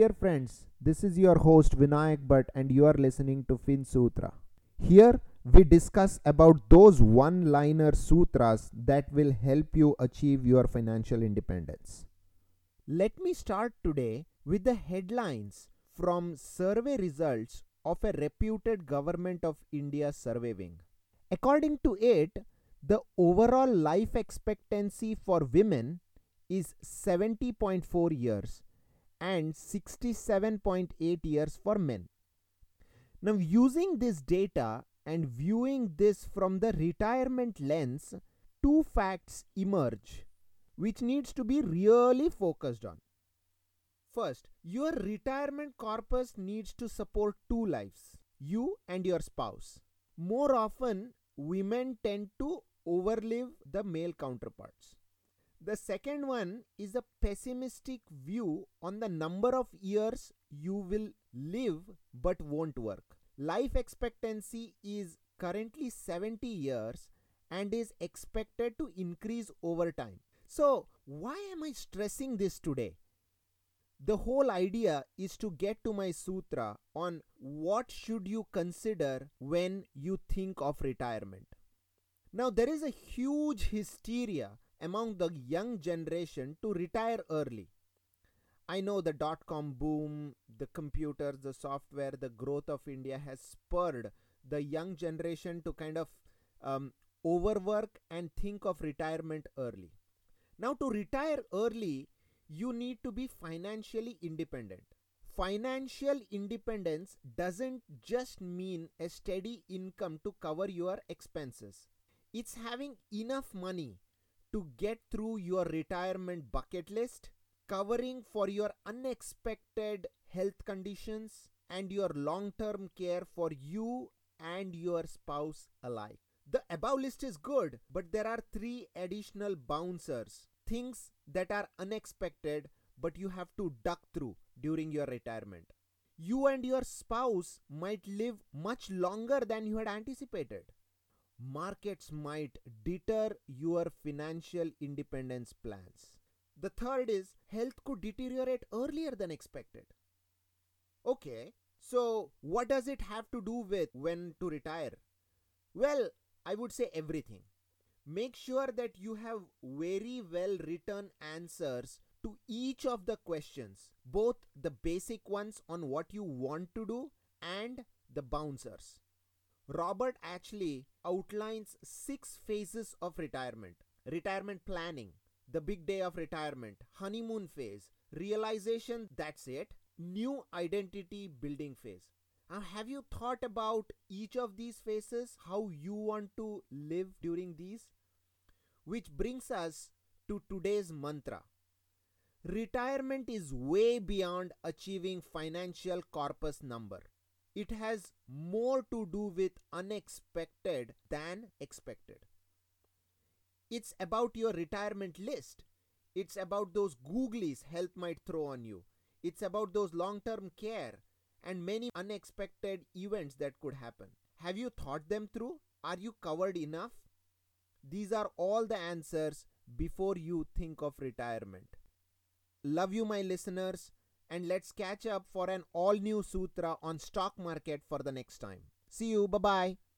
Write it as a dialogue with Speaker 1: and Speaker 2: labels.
Speaker 1: Dear friends, this is your host Vinayak Bhatt and you are listening to Fin Sutra. Here we discuss about those one-liner sutras that will help you achieve your financial independence. Let me start today with the headlines from survey results of a reputed government of India survey wing. According to it, the overall life expectancy for women is 70.4 years and 67.8 years for men. Now, using this data and viewing this from the retirement lens, two facts emerge which needs to be really focused on. First, your retirement corpus needs to support two lives you and your spouse. More often, women tend to overlive the male counterparts. The second one is a pessimistic view on the number of years you will live but won't work. Life expectancy is currently 70 years and is expected to increase over time. So, why am I stressing this today? The whole idea is to get to my sutra on what should you consider when you think of retirement. Now, there is a huge hysteria among the young generation to retire early. I know the dot com boom, the computers, the software, the growth of India has spurred the young generation to kind of um, overwork and think of retirement early. Now, to retire early, you need to be financially independent. Financial independence doesn't just mean a steady income to cover your expenses, it's having enough money to get through your retirement bucket list, covering for your unexpected health conditions, and your long term care for you and your spouse alike. The above list is good, but there are three additional bouncers things that are unexpected but you have to duck through during your retirement. You and your spouse might live much longer than you had anticipated markets might deter your financial independence plans. The third is health could deteriorate earlier than expected. Okay, so what does it have to do with when to retire? Well, I would say everything. Make sure that you have very well written answers to each of the questions, both the basic ones on what you want to do and the bouncers. Robert Atchley outlines six phases of retirement retirement planning, the big day of retirement, honeymoon phase, realization that's it, new identity building phase. Now, have you thought about each of these phases, how you want to live during these? Which brings us to today's mantra. Retirement is way beyond achieving financial corpus number it has more to do with unexpected than expected. It's about your retirement list. It's about those googlies health might throw on you. It's about those long term care and many unexpected events that could happen. Have you thought them through? Are you covered enough? These are all the answers before you think of retirement. Love you, my listeners and let's catch up for an all new sutra on stock market for the next time. See you. Bye bye.